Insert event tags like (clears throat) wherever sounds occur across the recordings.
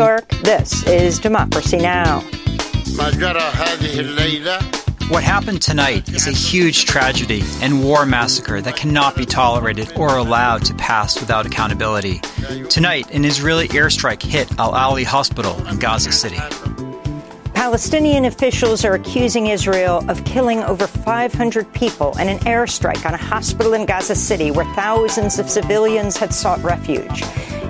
From New York, this is Democracy Now! What happened tonight is a huge tragedy and war massacre that cannot be tolerated or allowed to pass without accountability. Tonight, an Israeli airstrike hit Al Ahli Hospital in Gaza City. Palestinian officials are accusing Israel of killing over 500 people in an airstrike on a hospital in Gaza City where thousands of civilians had sought refuge.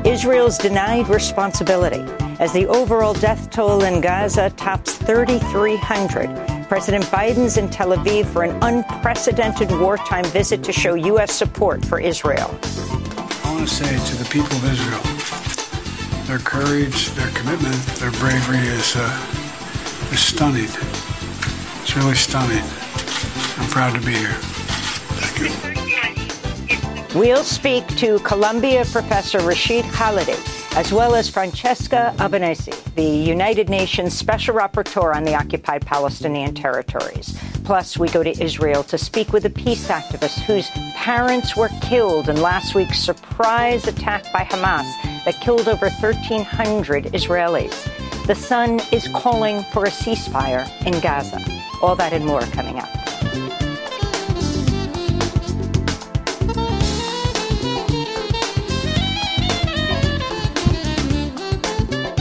Israel's denied responsibility as the overall death toll in Gaza tops 3,300. President Biden's in Tel Aviv for an unprecedented wartime visit to show U.S. support for Israel. I want to say to the people of Israel, their courage, their commitment, their bravery is. Uh, is stunning. It's really stunning. I'm proud to be here. Thank you. We'll speak to Columbia professor Rashid Khalidi, as well as Francesca Albanese, the United Nations Special Rapporteur on the occupied Palestinian territories. Plus, we go to Israel to speak with a peace activist whose parents were killed in last week's surprise attack by Hamas that killed over 1,300 Israelis. The Sun is calling for a ceasefire in Gaza. All that and more coming up.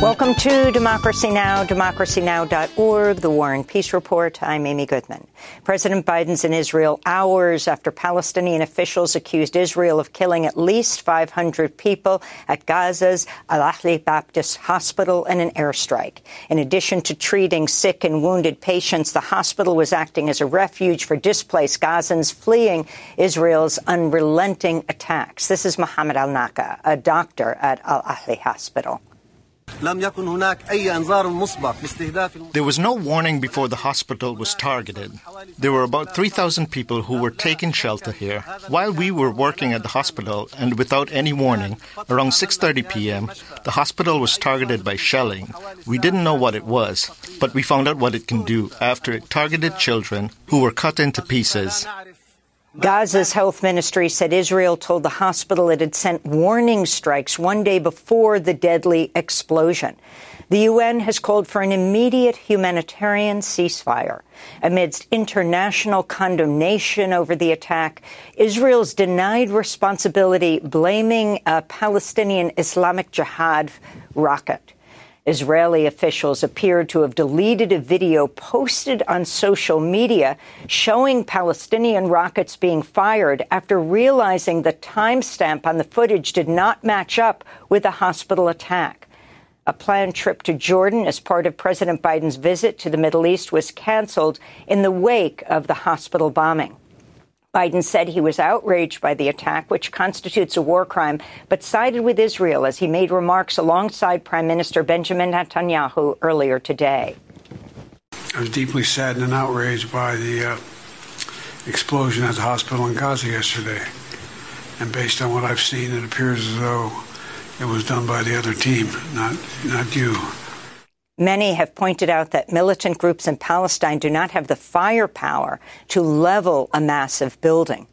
Welcome to Democracy Now!, democracynow.org, the War and Peace Report. I'm Amy Goodman. President Biden's in Israel hours after Palestinian officials accused Israel of killing at least 500 people at Gaza's Al Ahli Baptist Hospital in an airstrike. In addition to treating sick and wounded patients, the hospital was acting as a refuge for displaced Gazans fleeing Israel's unrelenting attacks. This is Mohammed Al Naka, a doctor at Al Ahli Hospital. There was no warning before the hospital was targeted. There were about 3,000 people who were taking shelter here. While we were working at the hospital and without any warning, around 6:30 p.m., the hospital was targeted by shelling. We didn't know what it was, but we found out what it can do after it targeted children who were cut into pieces. Gaza's health ministry said Israel told the hospital it had sent warning strikes one day before the deadly explosion. The UN has called for an immediate humanitarian ceasefire. Amidst international condemnation over the attack, Israel's denied responsibility, blaming a Palestinian Islamic Jihad rocket. Israeli officials appear to have deleted a video posted on social media showing Palestinian rockets being fired after realizing the timestamp on the footage did not match up with the hospital attack. A planned trip to Jordan as part of President Biden's visit to the Middle East was canceled in the wake of the hospital bombing. Biden said he was outraged by the attack, which constitutes a war crime, but sided with Israel as he made remarks alongside Prime Minister Benjamin Netanyahu earlier today. I was deeply saddened and outraged by the uh, explosion at the hospital in Gaza yesterday. And based on what I've seen, it appears as though it was done by the other team, not, not you. Many have pointed out that militant groups in Palestine do not have the firepower to level a massive building.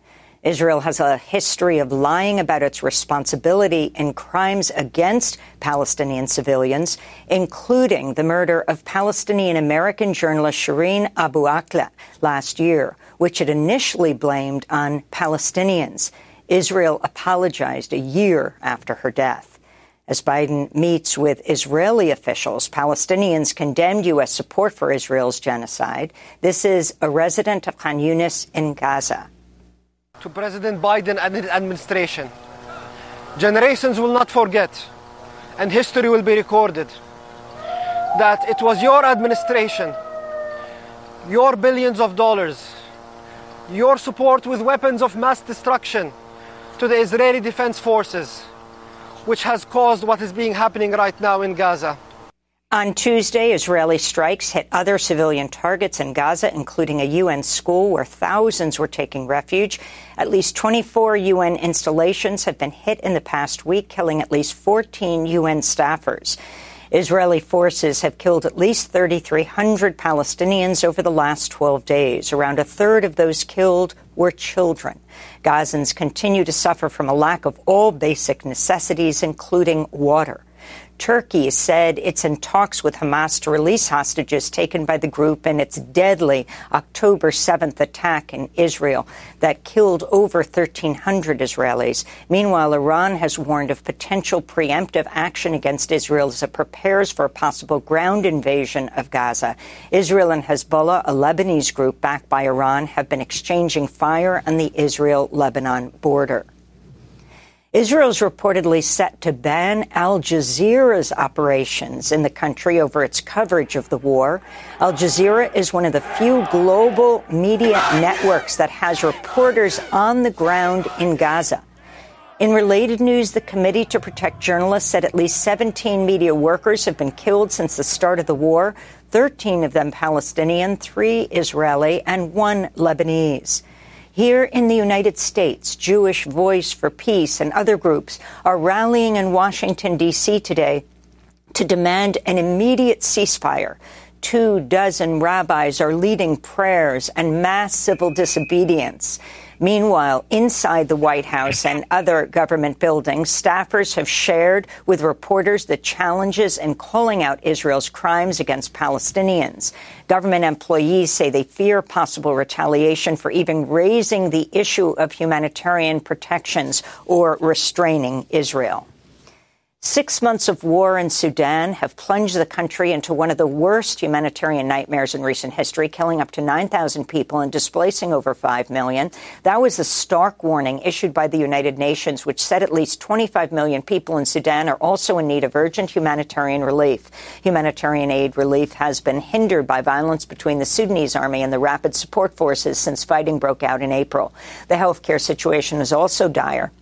Israel has a history of lying about its responsibility in crimes against Palestinian civilians, including the murder of Palestinian American journalist Shireen Abu Akleh last year, which it initially blamed on Palestinians. Israel apologized a year after her death. As Biden meets with Israeli officials, Palestinians condemned U.S. support for Israel's genocide. This is a resident of Khan Yunis in Gaza. To President Biden and his administration, generations will not forget, and history will be recorded, that it was your administration, your billions of dollars, your support with weapons of mass destruction to the Israeli Defense Forces which has caused what is being happening right now in Gaza. On Tuesday, Israeli strikes hit other civilian targets in Gaza, including a UN school where thousands were taking refuge. At least 24 UN installations have been hit in the past week, killing at least 14 UN staffers. Israeli forces have killed at least 3,300 Palestinians over the last 12 days. Around a third of those killed were children. Gazans continue to suffer from a lack of all basic necessities, including water. Turkey said it's in talks with Hamas to release hostages taken by the group in its deadly October 7th attack in Israel that killed over 1,300 Israelis. Meanwhile, Iran has warned of potential preemptive action against Israel as it prepares for a possible ground invasion of Gaza. Israel and Hezbollah, a Lebanese group backed by Iran, have been exchanging fire on the Israel Lebanon border. Israel is reportedly set to ban Al Jazeera's operations in the country over its coverage of the war. Al Jazeera is one of the few global media networks that has reporters on the ground in Gaza. In related news, the Committee to Protect Journalists said at least 17 media workers have been killed since the start of the war, 13 of them Palestinian, three Israeli, and one Lebanese. Here in the United States, Jewish Voice for Peace and other groups are rallying in Washington, D.C. today to demand an immediate ceasefire. Two dozen rabbis are leading prayers and mass civil disobedience. Meanwhile, inside the White House and other government buildings, staffers have shared with reporters the challenges in calling out Israel's crimes against Palestinians. Government employees say they fear possible retaliation for even raising the issue of humanitarian protections or restraining Israel. Six months of war in Sudan have plunged the country into one of the worst humanitarian nightmares in recent history, killing up to 9,000 people and displacing over 5 million. That was a stark warning issued by the United Nations, which said at least 25 million people in Sudan are also in need of urgent humanitarian relief. Humanitarian aid relief has been hindered by violence between the Sudanese army and the rapid support forces since fighting broke out in April. The healthcare situation is also dire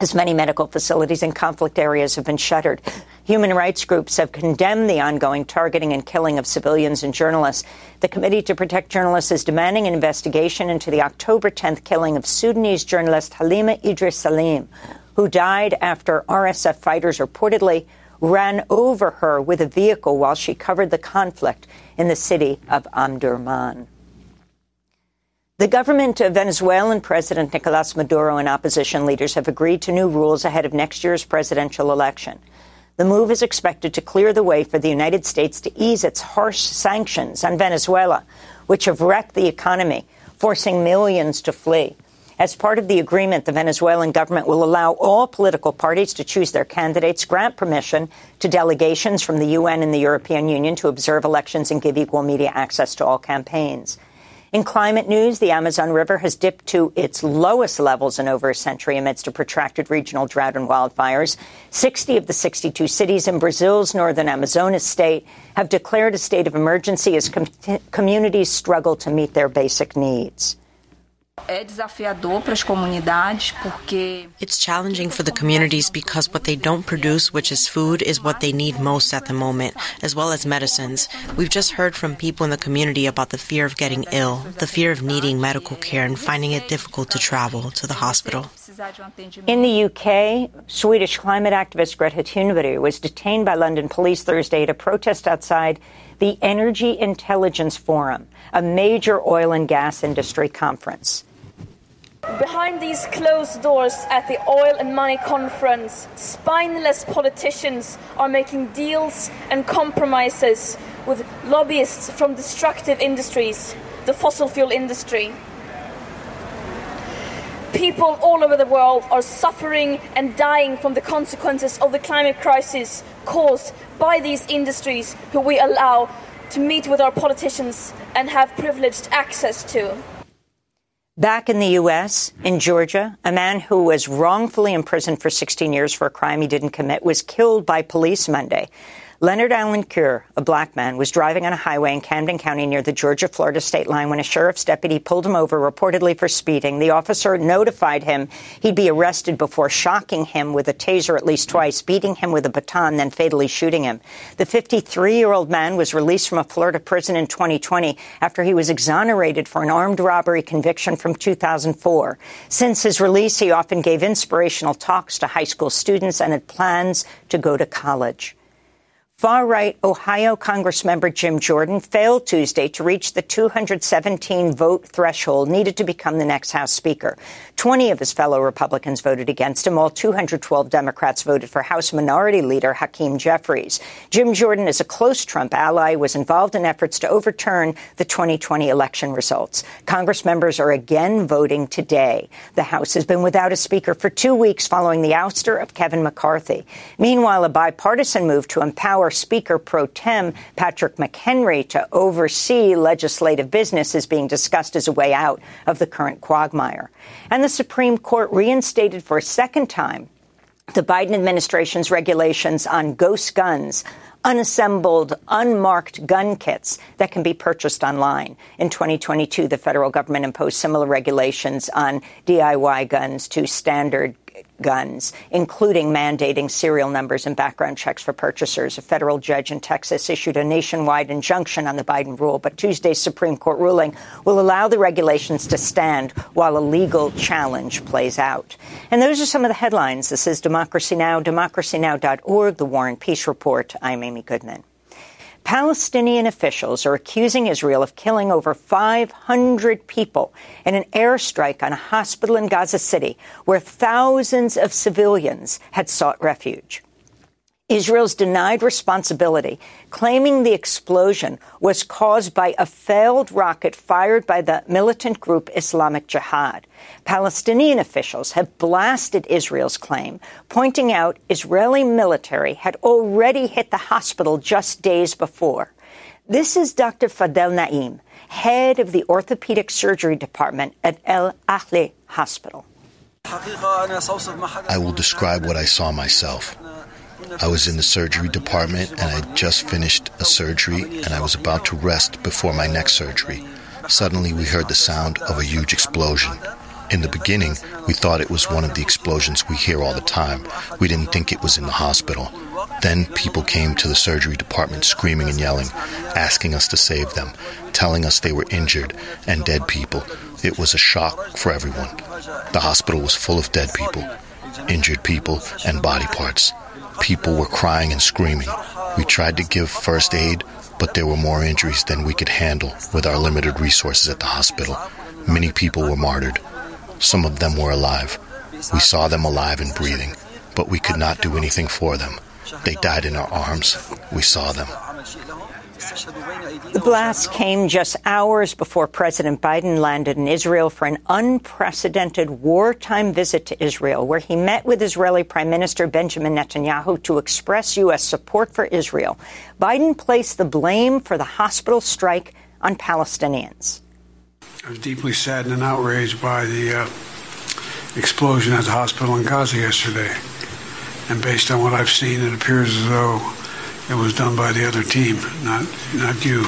as many medical facilities in conflict areas have been shuttered. Human rights groups have condemned the ongoing targeting and killing of civilians and journalists. The Committee to Protect Journalists is demanding an investigation into the October 10th killing of Sudanese journalist Halima Idris Salim, who died after RSF fighters reportedly ran over her with a vehicle while she covered the conflict in the city of Omdurman. The government of Venezuelan President Nicolas Maduro and opposition leaders have agreed to new rules ahead of next year's presidential election. The move is expected to clear the way for the United States to ease its harsh sanctions on Venezuela, which have wrecked the economy, forcing millions to flee. As part of the agreement, the Venezuelan government will allow all political parties to choose their candidates, grant permission to delegations from the UN and the European Union to observe elections, and give equal media access to all campaigns. In climate news, the Amazon River has dipped to its lowest levels in over a century amidst a protracted regional drought and wildfires. 60 of the 62 cities in Brazil's northern Amazonas state have declared a state of emergency as com- communities struggle to meet their basic needs. It's challenging for the communities because what they don't produce, which is food, is what they need most at the moment, as well as medicines. We've just heard from people in the community about the fear of getting ill, the fear of needing medical care and finding it difficult to travel to the hospital. In the UK, Swedish climate activist Greta Thunberg was detained by London police Thursday to protest outside the Energy Intelligence Forum, a major oil and gas industry conference. Behind these closed doors at the Oil and Money Conference, spineless politicians are making deals and compromises with lobbyists from destructive industries, the fossil fuel industry. People all over the world are suffering and dying from the consequences of the climate crisis caused by these industries who we allow to meet with our politicians and have privileged access to. Back in the U.S., in Georgia, a man who was wrongfully imprisoned for 16 years for a crime he didn't commit was killed by police Monday. Leonard Allen Cure, a black man, was driving on a highway in Camden County near the Georgia Florida state line when a sheriff's deputy pulled him over, reportedly for speeding. The officer notified him he'd be arrested before shocking him with a taser at least twice, beating him with a baton, then fatally shooting him. The 53 year old man was released from a Florida prison in 2020 after he was exonerated for an armed robbery conviction from 2004. Since his release, he often gave inspirational talks to high school students and had plans to go to college. Far right Ohio Congressmember Jim Jordan failed Tuesday to reach the 217 vote threshold needed to become the next House Speaker. 20 of his fellow Republicans voted against him, while 212 Democrats voted for House Minority Leader Hakeem Jeffries. Jim Jordan is a close Trump ally, was involved in efforts to overturn the 2020 election results. Congress members are again voting today. The House has been without a speaker for two weeks following the ouster of Kevin McCarthy. Meanwhile, a bipartisan move to empower Speaker pro tem Patrick McHenry to oversee legislative business is being discussed as a way out of the current quagmire. And the Supreme Court reinstated for a second time the Biden administration's regulations on ghost guns, unassembled, unmarked gun kits that can be purchased online. In 2022, the federal government imposed similar regulations on DIY guns to standard guns, including mandating serial numbers and background checks for purchasers. A federal judge in Texas issued a nationwide injunction on the Biden rule, but Tuesday's Supreme Court ruling will allow the regulations to stand while a legal challenge plays out. And those are some of the headlines. This is Democracy Now!, democracynow.org, The War and Peace Report. I'm Amy Goodman. Palestinian officials are accusing Israel of killing over 500 people in an airstrike on a hospital in Gaza City where thousands of civilians had sought refuge. Israel's denied responsibility, claiming the explosion was caused by a failed rocket fired by the militant group Islamic Jihad. Palestinian officials have blasted Israel's claim, pointing out Israeli military had already hit the hospital just days before. This is Dr. Fadel Naim, head of the orthopedic surgery department at Al Ahli Hospital. I will describe what I saw myself. I was in the surgery department and I just finished a surgery and I was about to rest before my next surgery. Suddenly, we heard the sound of a huge explosion. In the beginning, we thought it was one of the explosions we hear all the time. We didn't think it was in the hospital. Then people came to the surgery department screaming and yelling, asking us to save them, telling us they were injured and dead people. It was a shock for everyone. The hospital was full of dead people, injured people, and body parts. People were crying and screaming. We tried to give first aid, but there were more injuries than we could handle with our limited resources at the hospital. Many people were martyred. Some of them were alive. We saw them alive and breathing, but we could not do anything for them. They died in our arms. We saw them. The blast came just hours before President Biden landed in Israel for an unprecedented wartime visit to Israel, where he met with Israeli Prime Minister Benjamin Netanyahu to express U.S. support for Israel. Biden placed the blame for the hospital strike on Palestinians. I was deeply saddened and outraged by the uh, explosion at the hospital in Gaza yesterday. And based on what I've seen, it appears as though it was done by the other team, not not you.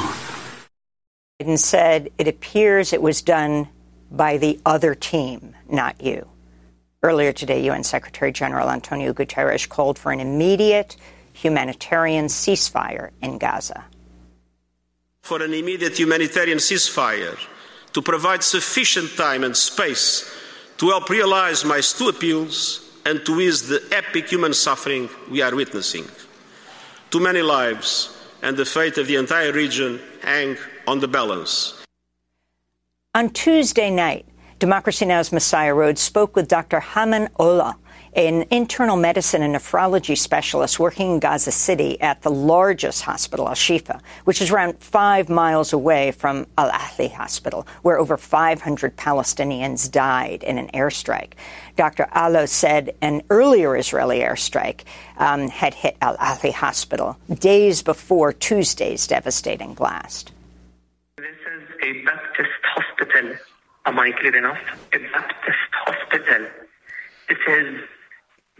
Biden said it appears it was done by the other team, not you. Earlier today, UN Secretary General Antonio Guterres called for an immediate humanitarian ceasefire in Gaza. For an immediate humanitarian ceasefire to provide sufficient time and space to help realize my two appeals and to ease the epic human suffering we are witnessing. Too many lives and the fate of the entire region hang on the balance. On Tuesday night, Democracy Now!'s Messiah Rhodes spoke with Dr. Hamam Allo, an internal medicine and nephrology specialist working in Gaza City at the largest hospital, Al Shifa, which is around five miles away from Al Ahli Hospital, where over 500 Palestinians died in an airstrike. Dr. Allo said an earlier Israeli airstrike um, had hit Al Ahli Hospital days before Tuesday's devastating blast. This is a Baptist hospital. Am I clear enough? A Baptist hospital. It is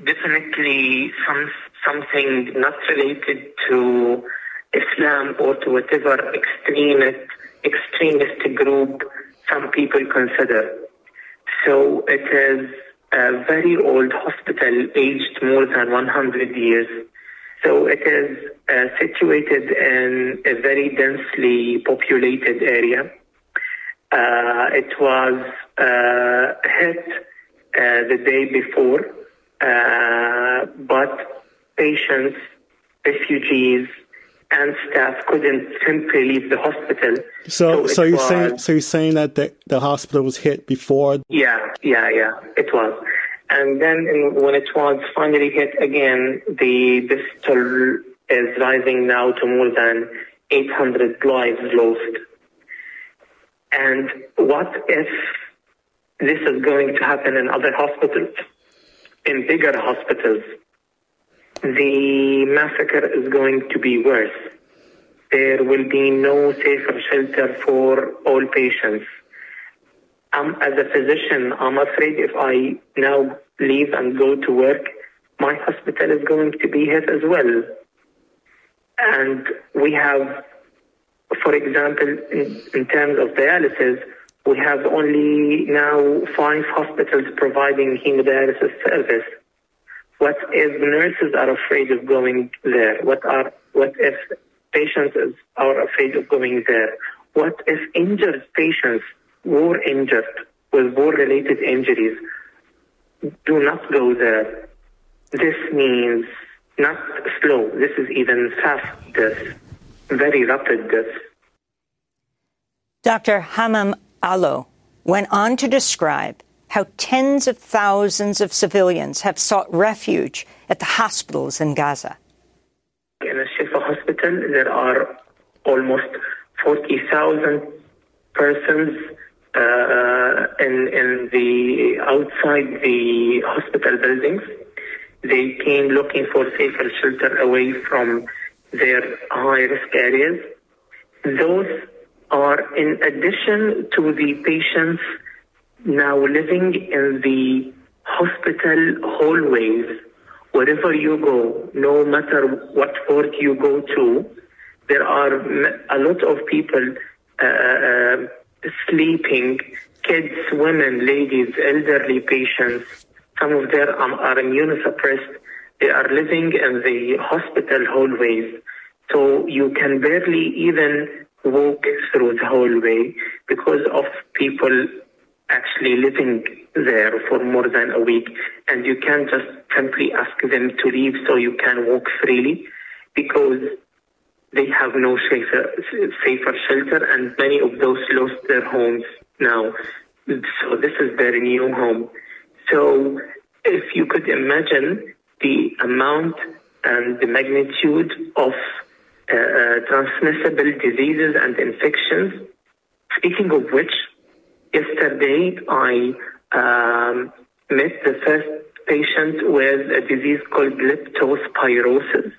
definitely some something not related to Islam or to whatever extremist extremist group some people consider. So it is a very old hospital, aged more than 100 years. So it is uh, situated in a very densely populated area. Uh, it was uh, hit uh, the day before, uh, but patients, refugees, and staff couldn't simply leave the hospital. So, so, you're was, saying, so you're saying that the, the hospital was hit before? Yeah, yeah, yeah, it was. And then in, when it was finally hit again, the this toll is rising now to more than 800 lives lost. And what if this is going to happen in other hospitals, in bigger hospitals? The massacre is going to be worse. There will be no safer shelter for all patients. Um, as a physician, I'm afraid if I now leave and go to work, my hospital is going to be hit as well. And we have, for example, in, in terms of dialysis, we have only now five hospitals providing hemodialysis service. What if nurses are afraid of going there? What are what if patients are afraid of going there? What if injured patients, war injured with war-related injuries, do not go there? This means not slow. This is even fast death, very rapid death. Dr. Hamam Allo went on to describe how tens of thousands of civilians have sought refuge at the hospitals in Gaza. In a Shifa hospital, there are almost 40,000 persons uh, in, in the outside the hospital buildings. They came looking for safer shelter away from their high risk areas. Those are in addition to the patients now living in the hospital hallways. Wherever you go, no matter what ward you go to, there are a lot of people uh, uh, sleeping, kids, women, ladies, elderly patients. Some of them are immunosuppressed. They are living in the hospital hallways. So you can barely even walk through the hallway because of people actually living there for more than a week. And you can't just simply ask them to leave so you can walk freely because they have no safer, safer shelter and many of those lost their homes now. So this is their new home. So if you could imagine the amount and the magnitude of uh, uh, transmissible diseases and infections. Speaking of which, yesterday I um, met the first patient with a disease called leptospirosis.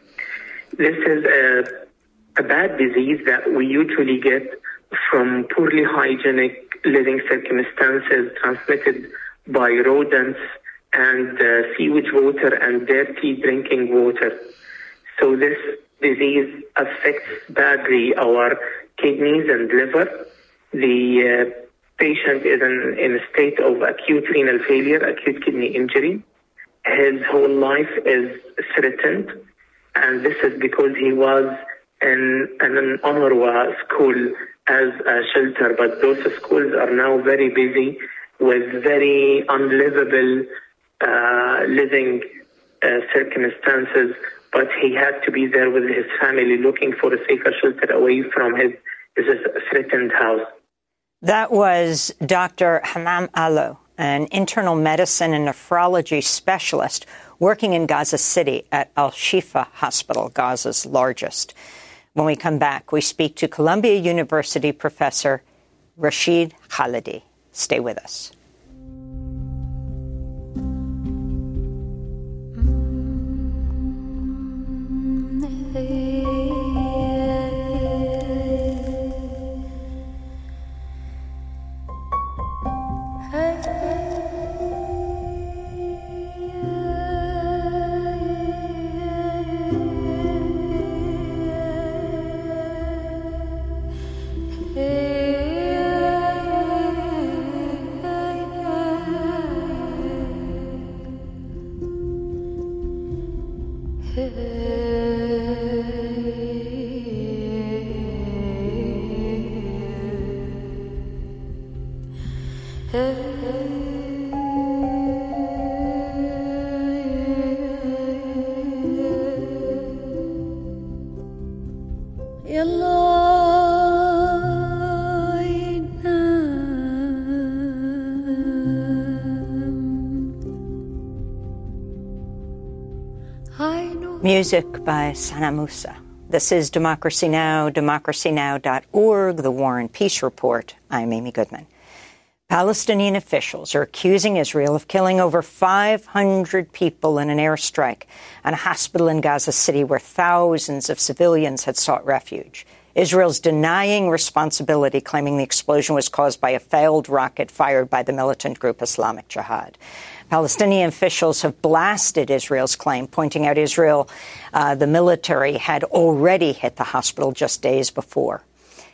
This is a, a bad disease that we usually get from poorly hygienic living circumstances transmitted by rodents and uh, sewage water and dirty drinking water. So this disease affects badly our kidneys and liver. The uh, patient is in, in a state of acute renal failure, acute kidney injury. His whole life is threatened, and this is because he was in, in an UNRWA school as a shelter, but those schools are now very busy with very unlivable uh, living uh, circumstances but he had to be there with his family looking for a safer shelter away from his, his threatened house. That was Dr. Hamam Allo, an internal medicine and nephrology specialist working in Gaza City at Al Shifa Hospital, Gaza's largest. When we come back, we speak to Columbia University professor Rashid Khalidi. Stay with us. Music by Sana Musa. This is Democracy Now!, democracynow.org, The War and Peace Report. I'm Amy Goodman. Palestinian officials are accusing Israel of killing over 500 people in an airstrike on a hospital in Gaza City where thousands of civilians had sought refuge. Israel's denying responsibility, claiming the explosion was caused by a failed rocket fired by the militant group Islamic Jihad. Palestinian officials have blasted Israel's claim, pointing out Israel, uh, the military, had already hit the hospital just days before.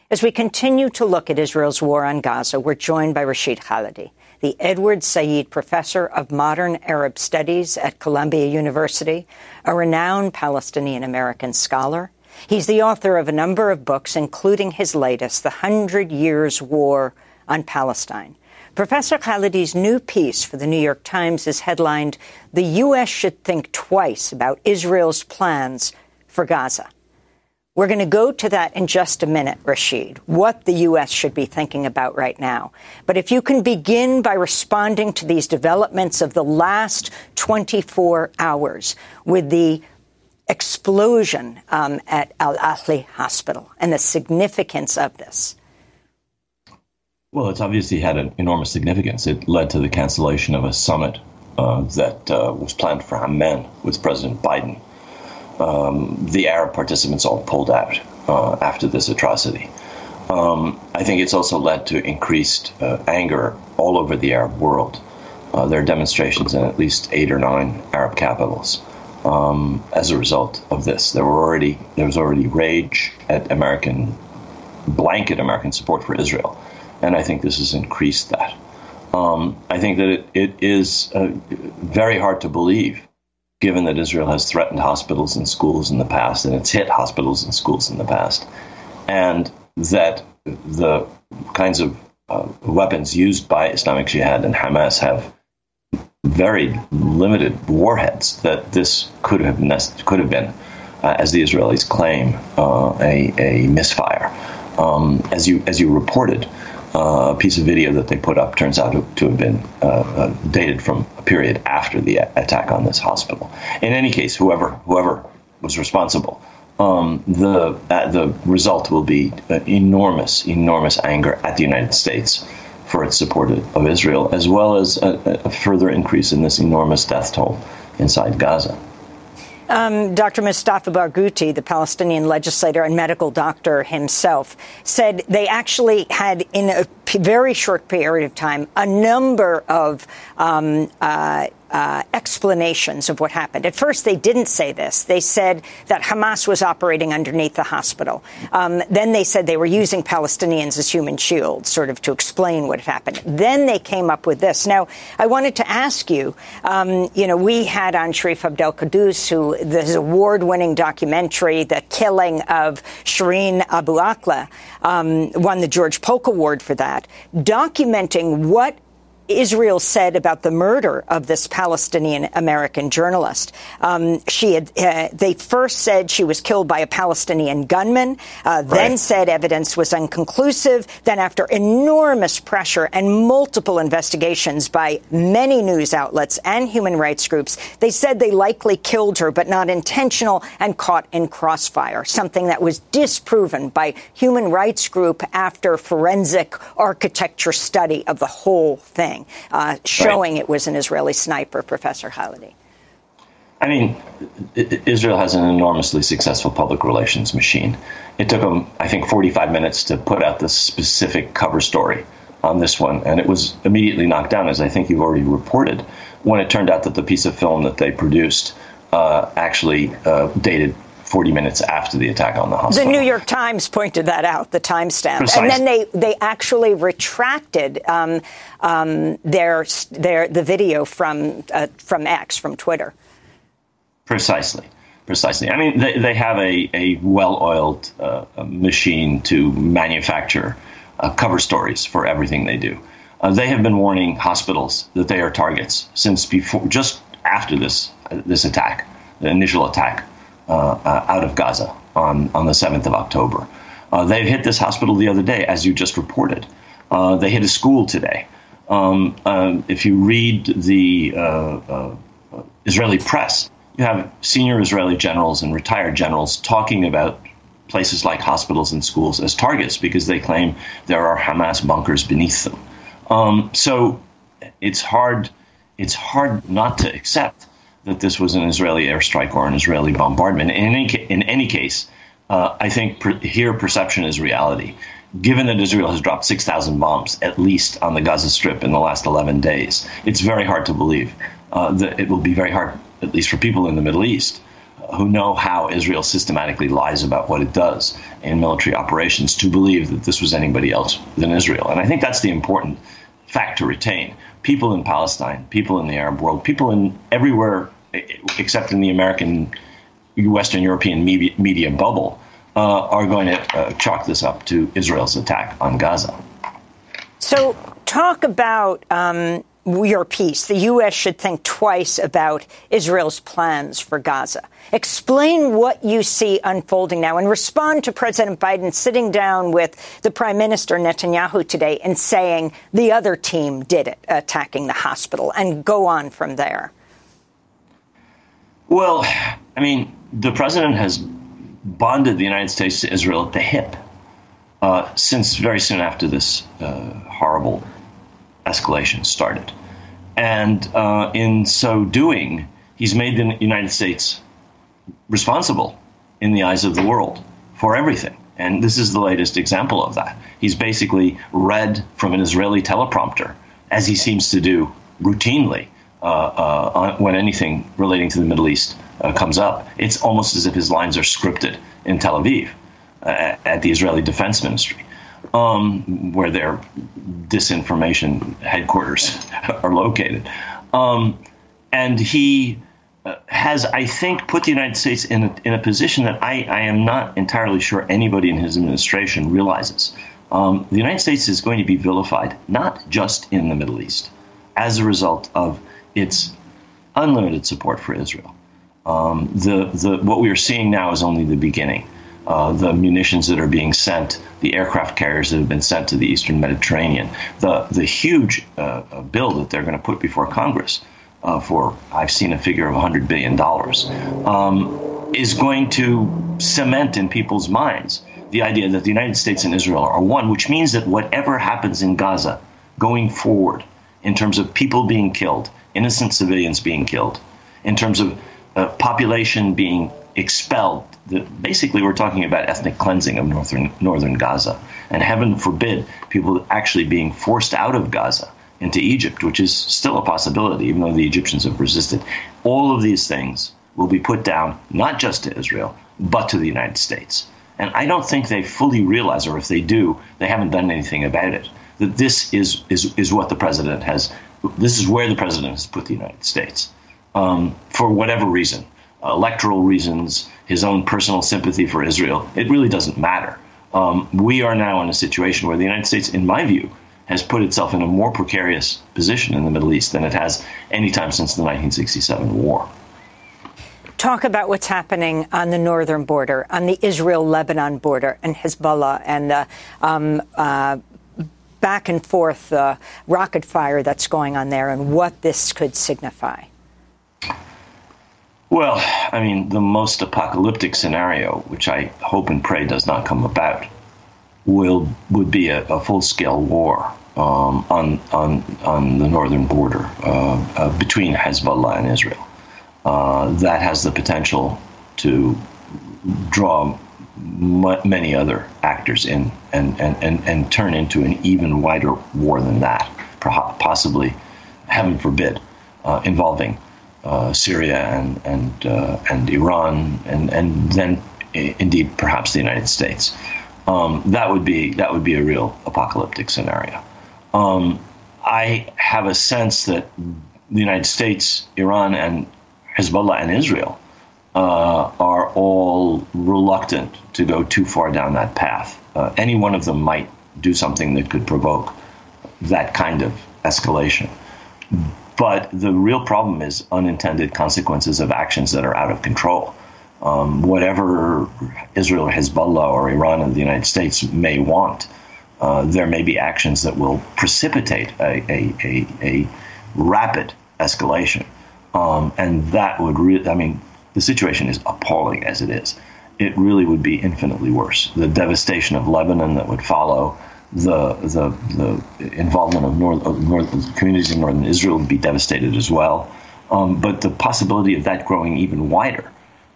As we continue to look at Israel's war on Gaza, we're joined by Rashid Khalidi, the Edward Said Professor of Modern Arab Studies at Columbia University, a renowned Palestinian American scholar He's the author of a number of books, including his latest, The Hundred Years' War on Palestine. Professor Khalidi's new piece for the New York Times is headlined, The U.S. Should Think Twice About Israel's Plans for Gaza. We're going to go to that in just a minute, Rashid, what the U.S. should be thinking about right now. But if you can begin by responding to these developments of the last 24 hours with the explosion um, at Al Ahli Hospital and the significance of this? Well, it's obviously had an enormous significance. It led to the cancellation of a summit uh, that uh, was planned for Amman with President Biden. Um, the Arab participants all pulled out uh, after this atrocity. Um, I think it's also led to increased uh, anger all over the Arab world. Uh, there are demonstrations in at least eight or nine Arab capitals um, as a result of this. There were already there was already rage at American blanket American support for Israel, and I think this has increased that. Um, I think that it, it is uh, very hard to believe, given that Israel has threatened hospitals and schools in the past, and it's hit hospitals and schools in the past, and that the kinds of uh, weapons used by Islamic Jihad and Hamas have very limited warheads that this could have could have been, uh, as the Israelis claim, uh, a, a misfire. Um, as you as you reported, uh, a piece of video that they put up turns out to, to have been uh, uh, dated from a period after the attack on this hospital. In any case, whoever whoever was responsible. Um, the uh, the result will be enormous, enormous anger at the United States for its support of Israel, as well as a, a further increase in this enormous death toll inside Gaza. Um, Dr. Mustafa Barghouti, the Palestinian legislator and medical doctor himself, said they actually had, in a very short period of time, a number of um, uh, uh, explanations of what happened. At first, they didn't say this. They said that Hamas was operating underneath the hospital. Um, then they said they were using Palestinians as human shields, sort of to explain what had happened. Then they came up with this. Now, I wanted to ask you, um, you know, we had on Sharif Abdel Kouddous, who his award-winning documentary, The Killing of Shireen Abu Akleh, um, won the George Polk Award for that, documenting what Israel said about the murder of this Palestinian American journalist. Um, she had, uh, they first said she was killed by a Palestinian gunman, uh, right. then said evidence was inconclusive. Then, after enormous pressure and multiple investigations by many news outlets and human rights groups, they said they likely killed her, but not intentional and caught in crossfire, something that was disproven by human rights group after forensic architecture study of the whole thing uh, showing right. it was an Israeli sniper, Professor Khalidi. I mean, Israel has an enormously successful public relations machine. It took them, I think, 45 minutes to put out the specific cover story on this one, and it was immediately knocked down, as I think you've already reported, when it turned out that the piece of film that they produced uh, actually uh, dated 40 minutes after the attack on the hospital. The New York Times pointed that out, the timestamp. And then they, they actually retracted um, um, their, their, the video from, uh, from X, from Twitter. Precisely. Precisely. I mean, they, they have a, a well oiled uh, machine to manufacture uh, cover stories for everything they do. Uh, they have been warning hospitals that they are targets since before, just after this, this attack, the initial attack uh, uh, out of Gaza. on, on the 7th of October. Uh, they hit this hospital the other day, as you just reported. Uh, they hit a school today. Um, if you read the uh, uh, Israeli press, you have senior Israeli generals and retired generals talking about places like hospitals and schools as targets because they claim there are Hamas bunkers beneath them. Um, so it's hard it's hard not to accept that this was an Israeli airstrike or an Israeli bombardment. In any, in any case, uh, I think per, here perception is reality. Given that Israel has dropped 6,000 bombs, at least on the Gaza Strip in the last 11 days, it's very hard to believe uh, that it will be very hard, at least for people in the Middle East, who know how Israel systematically lies about what it does in military operations, to believe that this was anybody else than Israel. And I think that's the important fact to retain. People in Palestine, people in the Arab world, people in everywhere except in the American, Western European media, media bubble, uh, are going to uh, chalk this up to Israel's attack on Gaza. So, talk about um, your piece. The U.S. should think twice about Israel's plans for Gaza. Explain what you see unfolding now and respond to President Biden sitting down with the Prime Minister Netanyahu today and saying the other team did it, attacking the hospital, and go on from there. Well, I mean, the president has bonded the United States to Israel at the hip uh, since very soon after this uh, horrible escalation started. And uh, in so doing, he's made the United States responsible in the eyes of the world for everything. And this is the latest example of that. He's basically read from an Israeli teleprompter, as he seems to do routinely uh, uh, when anything relating to the Middle East uh, comes up. It's almost as if his lines are scripted in Tel Aviv uh, at the Israeli Defense Ministry um, where their disinformation headquarters (laughs) are located. Um, and he has, I think, put the United States in a, in a position that I, I, am not entirely sure anybody in his administration realizes. Um, the United States is going to be vilified, not just in the Middle East, as a result of its unlimited support for Israel. Um, the, the, what we are seeing now is only the beginning uh, the munitions that are being sent, the aircraft carriers that have been sent to the eastern Mediterranean, the, the huge uh, uh bill that they're going to put before Congress uh, for, I've seen a figure of $100 billion, um, is going to cement in people's minds the idea that the United States and Israel are one, which means that whatever happens in Gaza going forward, in terms of people being killed, innocent civilians being killed, in terms of uh, population being expelled. basically, we're talking about ethnic cleansing of northern northern Gaza, and heaven forbid people actually being forced out of Gaza into Egypt, which is still a possibility, even though the Egyptians have resisted. All of these things will be put down not just to Israel, but to the United States. And I don't think they fully realize, or if they do, they haven't done anything about it. That this is is is what the president has. This is where the president has put the United States um, for whatever reason electoral reasons, his own personal sympathy for Israel. It really doesn't matter. Um, we are now in a situation where the United States, in my view, has put itself in a more precarious position in the Middle East than it has any time since the 1967 war. Talk about what's happening on the northern border, on the Israel Lebanon border, and Hezbollah, and the um, uh, back and forth uh, rocket fire that's going on there, and what this could signify. Well, I mean, the most apocalyptic scenario, which I hope and pray does not come about, will would be a, a full scale war um, on on on the northern border uh, uh, between Hezbollah and Israel. Uh, that has the potential to draw m- many other actors in and, and, and, and turn into an even wider war than that, possibly, heaven forbid, uh, involving uh, Syria and and uh, and Iran and and then indeed perhaps the United States. Um, that would be that would be a real apocalyptic scenario. Um, I have a sense that the United States, Iran, and Hezbollah and Israel uh, are all reluctant to go too far down that path. Uh, any one of them might do something that could provoke that kind of escalation. But the real problem is unintended consequences of actions that are out of control. Um, whatever Israel or Hezbollah or Iran and the United States may want, uh, there may be actions that will precipitate a, a, a, a rapid escalation. Um, and that would really, I mean, the situation is appalling as it is. It really would be infinitely worse. The devastation of Lebanon that would follow, the the, the involvement of north, of north communities in northern Israel would be devastated as well. Um, but the possibility of that growing even wider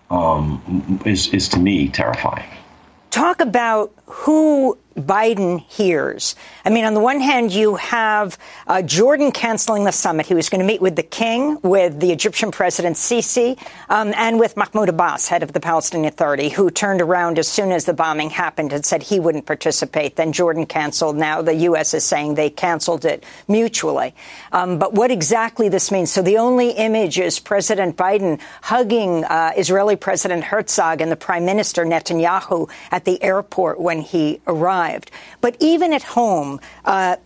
um, is, is to me terrifying. Talk about who Biden hears. I mean, on the one hand, you have uh, Jordan canceling the summit. He was going to meet with the king, with the Egyptian president Sisi, um, and with Mahmoud Abbas, head of the Palestinian Authority, who turned around as soon as the bombing happened and said he wouldn't participate. Then Jordan canceled. Now the U.S. is saying they canceled it mutually. Um, but what exactly this means? So the only image is President Biden hugging uh, Israeli President Herzog and the Prime Minister Netanyahu at the airport when he arrived arrived. But even at home, uh,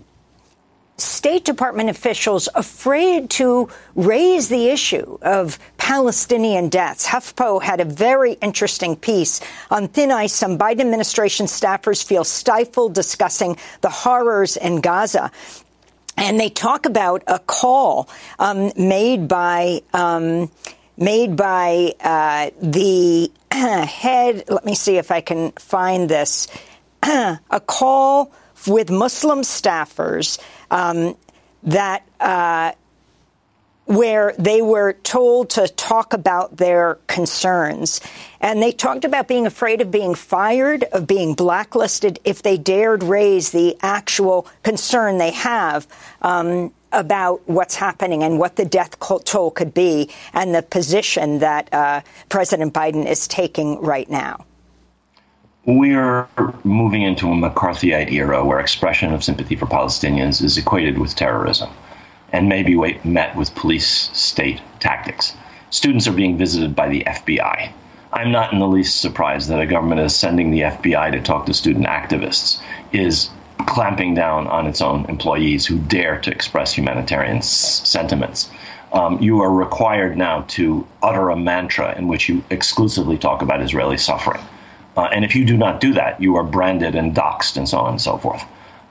State Department officials afraid to raise the issue of Palestinian deaths. HuffPo had a very interesting piece on thin ice. Some Biden administration staffers feel stifled discussing the horrors in Gaza. And they talk about a call um, made by um, made by uh, the (clears throat) head. Let me see if I can find this. A call with Muslim staffers um, that uh, where they were told to talk about their concerns. And they talked about being afraid of being fired, of being blacklisted if they dared raise the actual concern they have um, about what's happening and what the death toll could be and the position that uh, President Biden is taking right now. We're moving into a McCarthyite era where expression of sympathy for Palestinians is equated with terrorism and maybe met with police state tactics. Students are being visited by the FBI. I'm not in the least surprised that a government is sending the FBI to talk to student activists, is clamping down on its own employees who dare to express humanitarian s- sentiments. Um, you are required now to utter a mantra in which you exclusively talk about Israeli suffering. Uh, and if you do not do that, you are branded and doxxed and so on and so forth.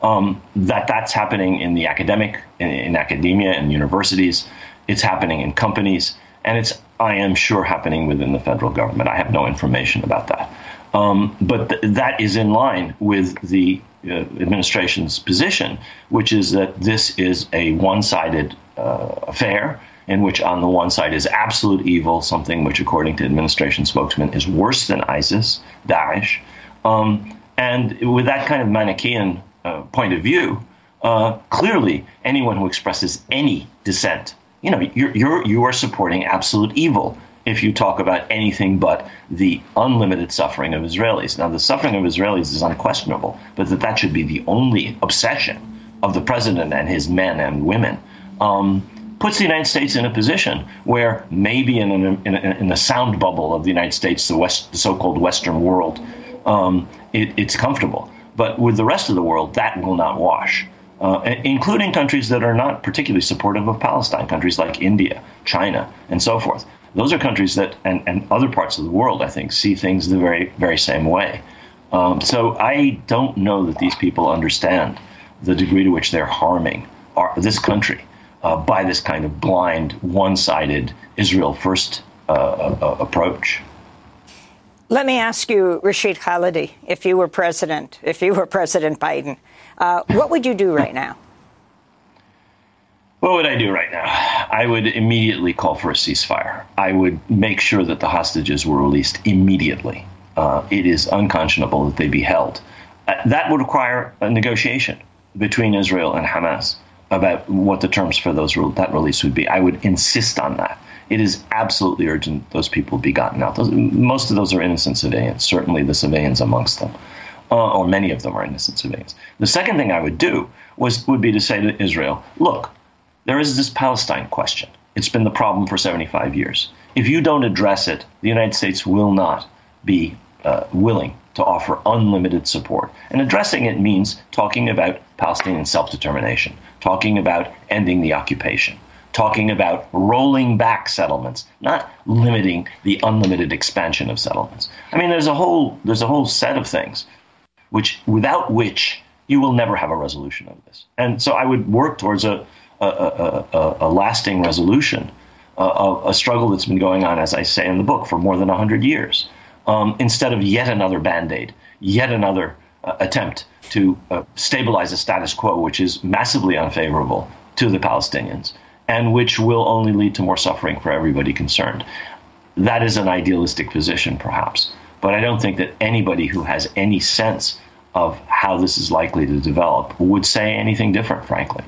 Um, that that's happening in the academic, in, in, academia and universities. It's happening in companies, and it's I am sure happening within the federal government. I have no information about that, um, but th- that is in line with the uh, administration's position, which is that this is a one-sided uh, affair in which, on the one side, is absolute evil, something which, according to administration spokesman, is worse than ISIS, Daesh. Um, and with that kind of Manichaean uh, point of view, uh, clearly anyone who expresses any dissent, you know, you're, you're, you are supporting absolute evil if you talk about anything but the unlimited suffering of Israelis. Now, the suffering of Israelis is unquestionable, but that that should be the only obsession of the president and his men and women. Um, puts the United States in a position where maybe in, an, in, a, in the sound bubble of the United States, the, West, the so-called Western world, um, it, it's comfortable. But with the rest of the world, that will not wash. Uh, including countries that are not particularly supportive of Palestine, countries like India, China, and so forth. Those are countries that, and, and other parts of the world, I think, see things the very, very same way. Um, so I don't know that these people understand the degree to which they're harming our, this country uh, by this kind of blind, one sided Israel first uh, uh, approach. Let me ask you, Rashid Khalidi, if you were president, if you were President Biden, uh, what would you do right now? What would I do right now? I would immediately call for a ceasefire. I would make sure that the hostages were released immediately. Uh, it is unconscionable that they be held. Uh, that would require a negotiation between Israel and Hamas about what the terms for those that release would be. I would insist on that. It is absolutely urgent those people be gotten out. Those, most of those are innocent civilians, certainly the civilians amongst them, uh, or many of them are innocent civilians. The second thing I would do was would be to say to Israel, look, there is this Palestine question. It's been the problem for 75 years. If you don't address it, the United States will not be uh, willing to offer unlimited support. And addressing it means talking about Palestinian self determination, talking about ending the occupation, talking about rolling back settlements, not limiting the unlimited expansion of settlements. I mean, there's a whole there's a whole set of things which without which you will never have a resolution of this. And so I would work towards a a, a, a, a lasting resolution uh, a struggle that's been going on, as I say in the book, for more than 100 years, um, instead of yet another band aid, yet another uh, attempt to uh, stabilize a status quo, which is massively unfavorable to the Palestinians and which will only lead to more suffering for everybody concerned. That is an idealistic position, perhaps, but I don't think that anybody who has any sense of how this is likely to develop would say anything different, frankly.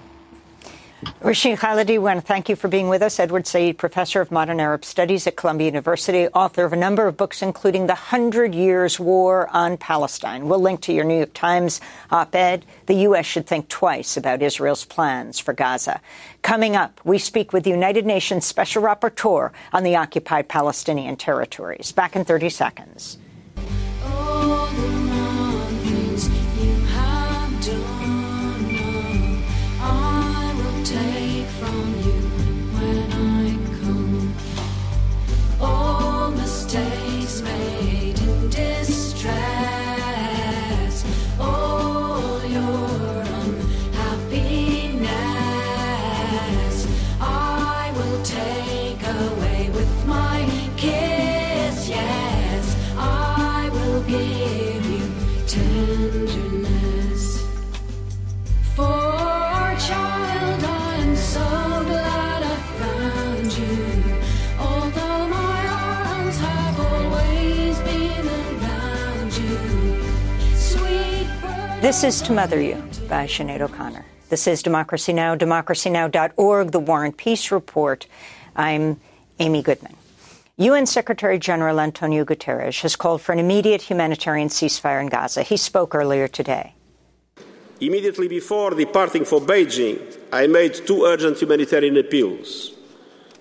Rashid Khalidi, we want to thank you for being with us. Edward Said, professor of modern Arab studies at Columbia University, author of a number of books, including The Hundred Years' War on Palestine. We'll link to your New York Times op ed. The U.S. should think twice about Israel's plans for Gaza. Coming up, we speak with the United Nations Special Rapporteur on the occupied Palestinian territories. Back in 30 seconds. This is To Mother You by Sinead O'Connor. This is Democracy Now!, democracynow.org, The War and Peace Report. I'm Amy Goodman. UN Secretary General Antonio Guterres has called for an immediate humanitarian ceasefire in Gaza. He spoke earlier today. Immediately before departing for Beijing, I made two urgent humanitarian appeals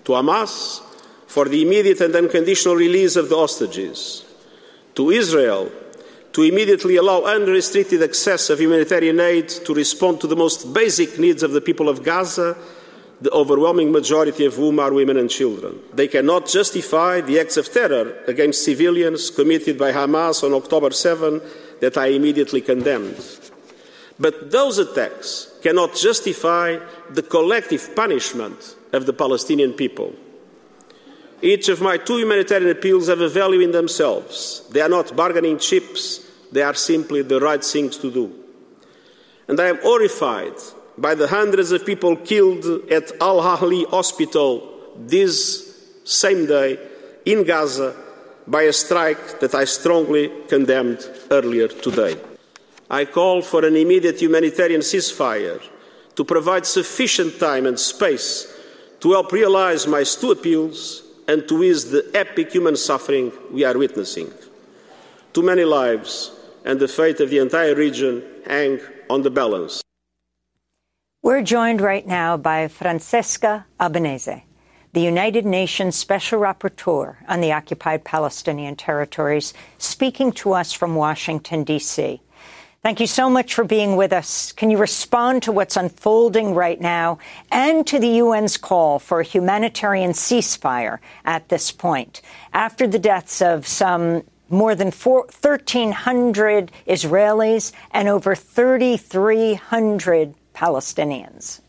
to Hamas for the immediate and unconditional release of the hostages, to Israel to immediately allow unrestricted access of humanitarian aid to respond to the most basic needs of the people of Gaza, the overwhelming majority of whom are women and children. They cannot justify the acts of terror against civilians committed by Hamas on October 7 that I immediately condemned. But those attacks cannot justify the collective punishment of the Palestinian people. Each of my two humanitarian appeals have a value in themselves. They are not bargaining chips they are simply the right things to do. And I am horrified by the hundreds of people killed at Al Ahli Hospital this same day in Gaza by a strike that I strongly condemned earlier today. I call for an immediate humanitarian ceasefire to provide sufficient time and space to help realize my two appeals and to ease the epic human suffering we are witnessing. Too many lives and the fate of the entire region hang on the balance. We're joined right now by Francesca Albanese, the United Nations Special Rapporteur on the occupied Palestinian territories, speaking to us from Washington, D.C. Thank you so much for being with us. Can you respond to what's unfolding right now and to the UN's call for a humanitarian ceasefire at this point? After the deaths of some more than 1,300 Israelis and over 3,300 Palestinians.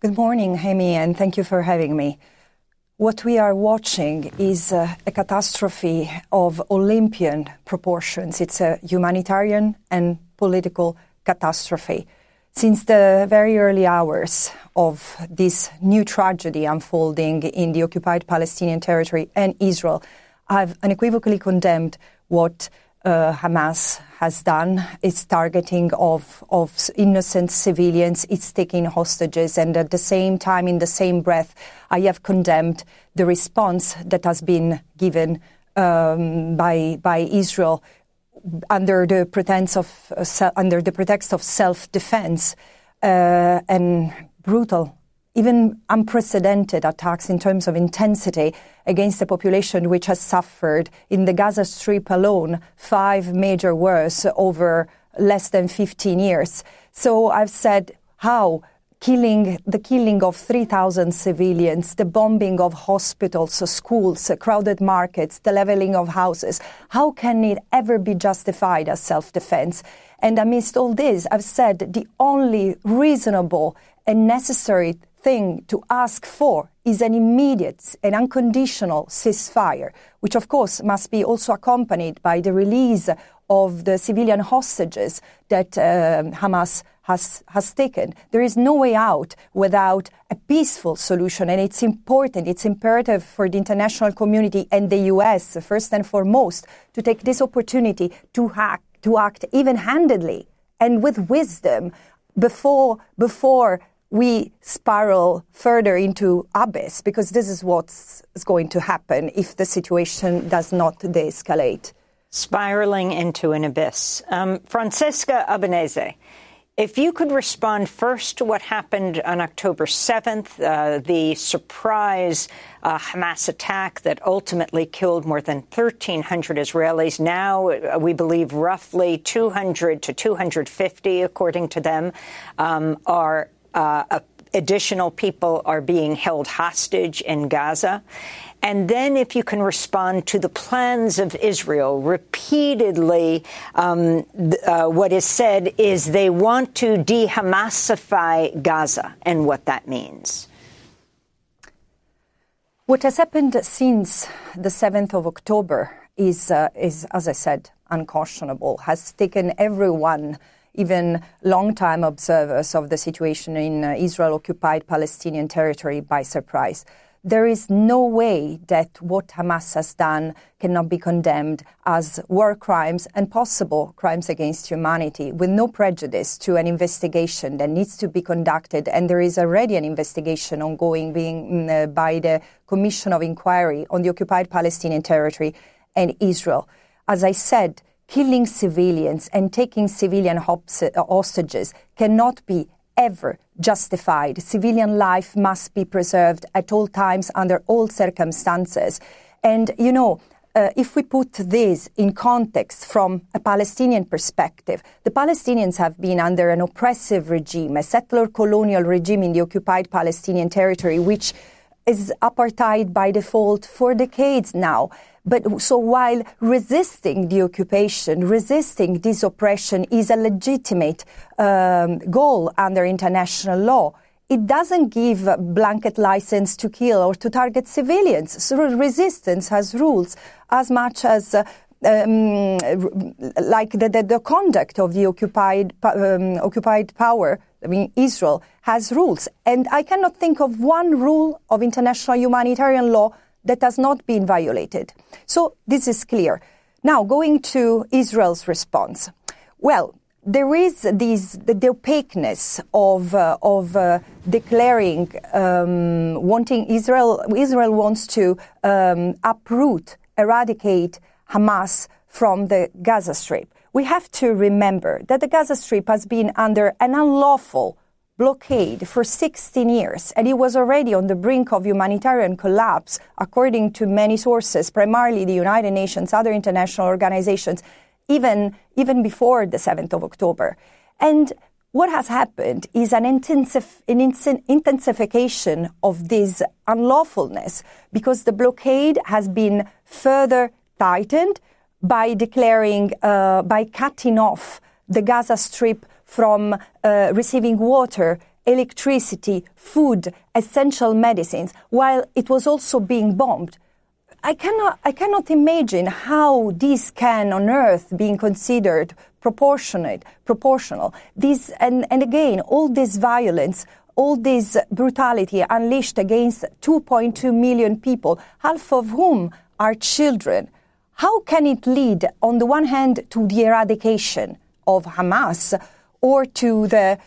Good morning, Amy, and thank you for having me. What we are watching is a catastrophe of Olympian proportions. It's a humanitarian and political catastrophe. Since the very early hours of this new tragedy unfolding in the occupied Palestinian territory and Israel, I've unequivocally condemned what uh, Hamas has done. Its targeting of, of innocent civilians, its taking hostages, and at the same time, in the same breath, I have condemned the response that has been given um, by by Israel under the pretense of uh, under the pretext of self-defense uh, and brutal even unprecedented attacks in terms of intensity against a population which has suffered in the Gaza Strip alone five major wars over less than 15 years. So I've said, how killing the killing of 3000 civilians the bombing of hospitals schools crowded markets the leveling of houses how can it ever be justified as self-defense and amidst all this i've said the only reasonable and necessary thing to ask for is an immediate and unconditional ceasefire which of course must be also accompanied by the release of the civilian hostages that uh, hamas has, has taken. There is no way out without a peaceful solution, and it's important, it's imperative for the international community and the US, first and foremost, to take this opportunity to act, to act even handedly and with wisdom before, before we spiral further into abyss, because this is what's going to happen if the situation does not de escalate. Spiraling into an abyss. Um, Francesca Albanese, If you could respond first to what happened on October 7th, uh, the surprise uh, Hamas attack that ultimately killed more than 1,300 Israelis. Now, uh, we believe roughly 200 to 250, according to them, um, are uh, additional people are being held hostage in Gaza. And then, if you can respond to the plans of Israel, repeatedly, um, uh, what is said is they want to de Hamasify Gaza and what that means. What has happened since the 7th of October is, uh, is as I said, unconscionable, has taken everyone even long-time observers of the situation in uh, Israel-occupied Palestinian territory by surprise there is no way that what Hamas has done cannot be condemned as war crimes and possible crimes against humanity with no prejudice to an investigation that needs to be conducted. And there is already an investigation ongoing being mm, uh, by the Commission of Inquiry on the occupied Palestinian territory and Israel. As I said, killing civilians and taking civilian hostages cannot be ever justified. Civilian life must be preserved at all times under all circumstances. And, you know, uh, if we put this in context from a Palestinian perspective, the Palestinians have been under an oppressive regime, a settler colonial regime in the occupied Palestinian territory, which is apartheid by default for decades now. But so while resisting the occupation, resisting this oppression is a legitimate um, goal under international law, it doesn't give blanket license to kill or to target civilians. So resistance has rules as much as uh, um, like the, the, the, conduct of the occupied, um, occupied power, I mean, Israel, has rules. And I cannot think of one rule of international humanitarian law that has not been violated. So this is clear. Now, going to Israel's response. Well, there is this, the, the opaqueness of, uh, of uh, declaring, um, wanting Israel, Israel wants to um, uproot, eradicate Hamas from the Gaza Strip. We have to remember that the Gaza Strip has been under an unlawful blockade for 16 years, and it was already on the brink of humanitarian collapse, according to many sources, primarily the United Nations, other international organizations, even, even before the 7th of October. And what has happened is an, intensif- an intensification of this unlawfulness because the blockade has been further tightened by declaring, uh, by cutting off the Gaza Strip from uh, receiving water, electricity, food, essential medicines, while it was also being bombed. I cannot, I cannot imagine how this can on earth being considered proportionate, proportional. This, and, and again, all this violence, all this brutality unleashed against 2.2 million people, half of whom are children. How can it lead, on the one hand, to the eradication of Hamas, or to the,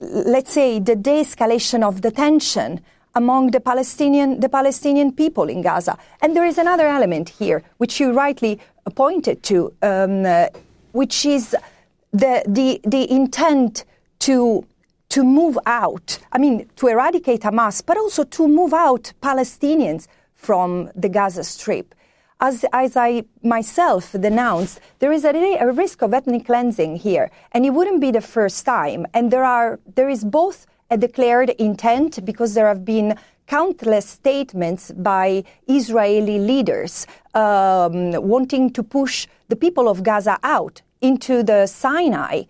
let's say, the de-escalation of the tension among the Palestinian, the Palestinian people in Gaza. And there is another element here, which you rightly pointed to, um, uh, which is the, the, the intent to, to move out, I mean, to eradicate Hamas, but also to move out Palestinians from the Gaza Strip as, as I myself denounced, there is a, a, risk of ethnic cleansing here, and it wouldn't be the first time. And there are there is both a declared intent because there have been countless statements by Israeli leaders um, wanting to push the people of Gaza out into the Sinai.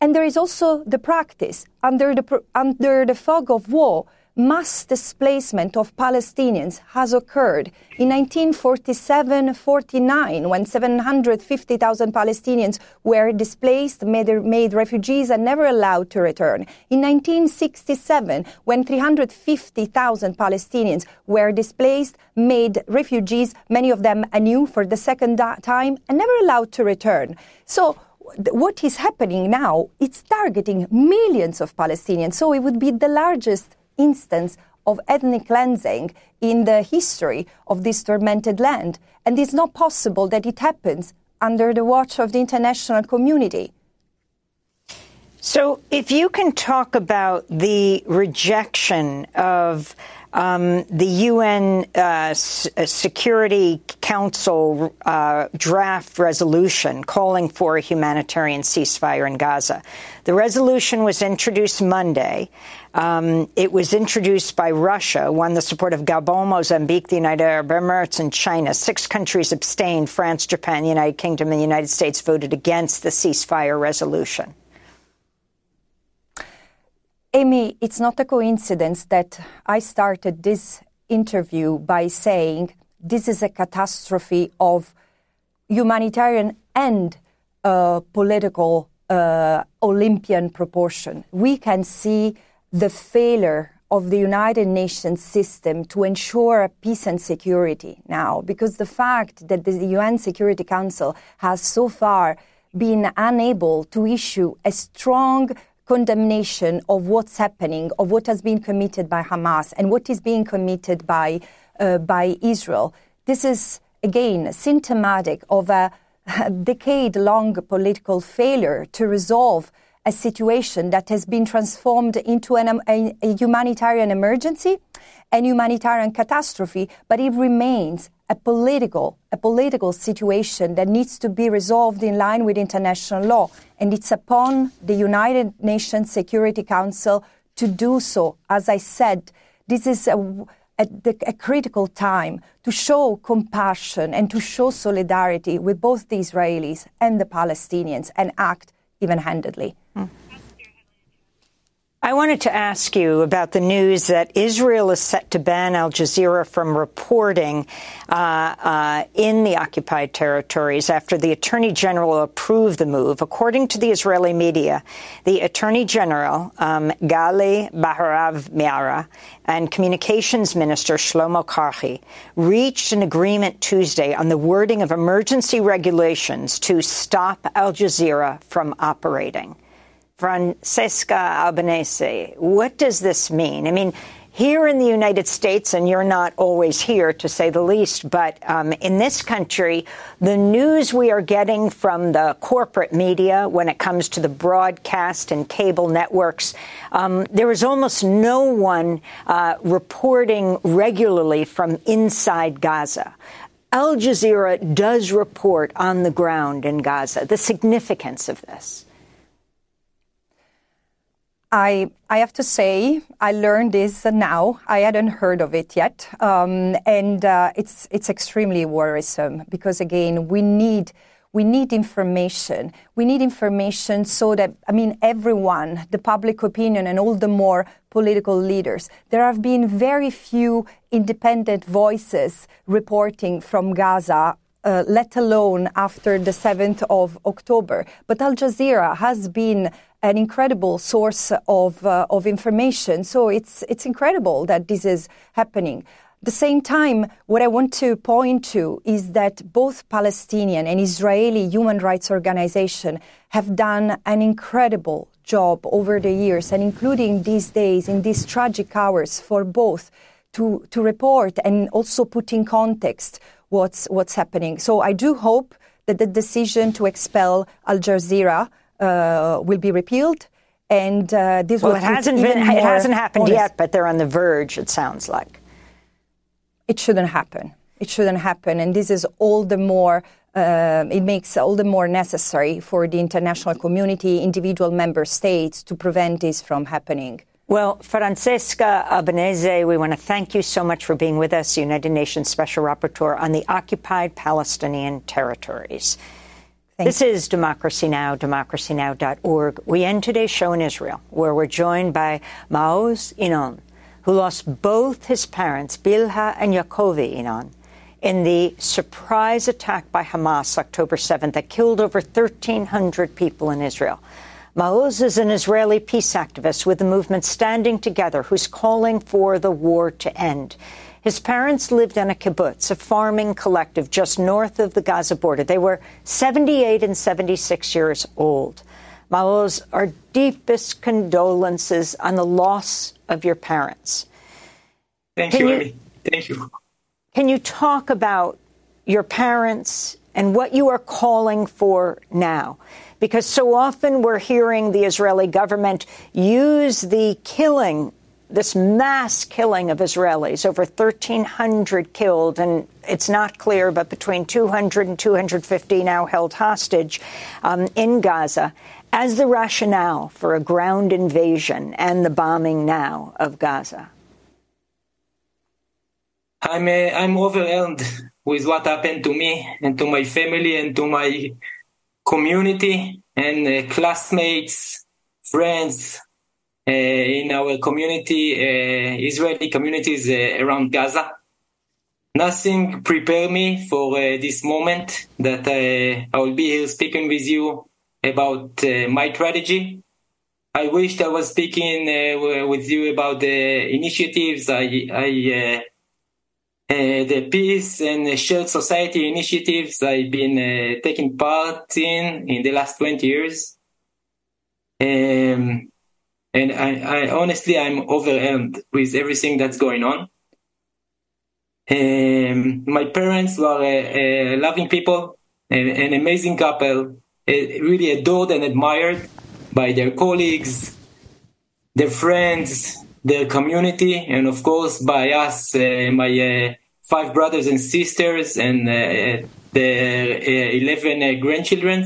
And there is also the practice under the, under the fog of war mass displacement of Palestinians has occurred in 1947-49 when 750,000 Palestinians were displaced, made, made, refugees and never allowed to return. In 1967 when 350,000 Palestinians were displaced, made refugees, many of them anew for the second time and never allowed to return. So what is happening now, it's targeting millions of Palestinians. So it would be the largest instance of ethnic cleansing in the history of this tormented land. And it's not possible that it happens under the watch of the international community. So, if you can talk about the rejection of um, the UN uh, S- uh, Security Council uh, draft resolution calling for a humanitarian ceasefire in Gaza. The resolution was introduced Monday. Um, it was introduced by Russia, won the support of Gabon, Mozambique, the United Arab Emirates, and China. Six countries abstained. France, Japan, the United Kingdom, and the United States voted against the ceasefire resolution. Amy, it's not a coincidence that I started this interview by saying this is a catastrophe of humanitarian and uh, political uh, Olympian proportion. We can see the failure of the United Nations system to ensure peace and security now, because the fact that the UN Security Council has so far been unable to issue a strong condemnation of what's happening, of what has been committed by Hamas and what is being committed by, uh, by Israel. This is, again, symptomatic of a, (laughs) decade long political failure to resolve a situation that has been transformed into an, a, a humanitarian emergency and humanitarian catastrophe, but it remains a political, a political situation that needs to be resolved in line with international law. And it's upon the United Nations Security Council to do so. As I said, this is a, a, a critical time to show compassion and to show solidarity with both the Israelis and the Palestinians and act even handedly. I wanted to ask you about the news that Israel is set to ban Al Jazeera from reporting uh, uh, in the occupied territories after the Attorney General approved the move. According to the Israeli media, the Attorney General, um, Gali Baharav Miara, and Communications Minister Shlomo Karhi reached an agreement Tuesday on the wording of emergency regulations to stop Al Jazeera from operating. Francesca Albanese, what does this mean? I mean, here in the United States, and you're not always here to say the least, but um, in this country, the news we are getting from the corporate media when it comes to the broadcast and cable networks, um, there is almost no one uh, reporting regularly from inside Gaza. Al Jazeera does report on the ground in Gaza. The significance of this. I, I have to say, I learned this now. I hadn't heard of it yet. Um, and uh, it's, it's extremely worrisome because, again, we need, we need information. We need information so that, I mean, everyone, the public opinion, and all the more political leaders, there have been very few independent voices reporting from Gaza uh, let alone after the 7th of October. But Al Jazeera has been an incredible source of, uh, of information. So it's, it's incredible that this is happening. At the same time, what I want to point to is that both Palestinian and Israeli human rights organizations have done an incredible job over the years, and including these days, in these tragic hours, for both to, to report and also put in context what's, what's happening. So I do hope that the decision to expel Al Jazeera uh, will be repealed. And uh, this well, will it hasn't been. It hasn't happened honest. yet, but they're on the verge. It sounds like it shouldn't happen. It shouldn't happen, and this is all the more. Uh, it makes all the more necessary for the international community, individual member states, to prevent this from happening. Well, Francesca Albanese, we want to thank you so much for being with us, United Nations Special Rapporteur on the occupied Palestinian territories. This is Democracy Now!, democracynow.org. We end today's show in Israel, where we're joined by Maoz Inon, who lost both his parents, Bilha and Yakovi Inon, in the surprise attack by Hamas October 7th that killed over 1,300 people in Israel. Maoz is an Israeli peace activist with the movement Standing Together, who's calling for the war to end. His parents lived in a kibbutz, a farming collective just north of the Gaza border. They were 78 and 76 years old. Maoz, our deepest condolences on the loss of your parents. Thank can you, you. Thank you. Can you talk about your parents and what you are calling for now? Because so often we're hearing the Israeli government use the killing, this mass killing of Israelis, over 1,300 killed, and it's not clear, but between 200 and 250 now held hostage um, in Gaza, as the rationale for a ground invasion and the bombing now of Gaza. I'm, uh, I'm overwhelmed with what happened to me and to my family and to my community and uh, classmates, friends uh, in our community, uh, Israeli communities uh, around Gaza. Nothing prepared me for uh, this moment that uh, I will be here speaking with you about my strategy. I wished I was speaking with you about the initiatives I, I uh, the peace and shared society initiatives I've been uh, taking part in in the last 20 years. Um, and I, I, honestly, I'm overwhelmed with everything that's going on. Um, my parents were uh, loving people, an, an amazing couple, really adored and admired by their colleagues, their friends, their community, and of course by us, uh, my uh, five brothers and sisters, and uh, the uh, 11 uh, grandchildren.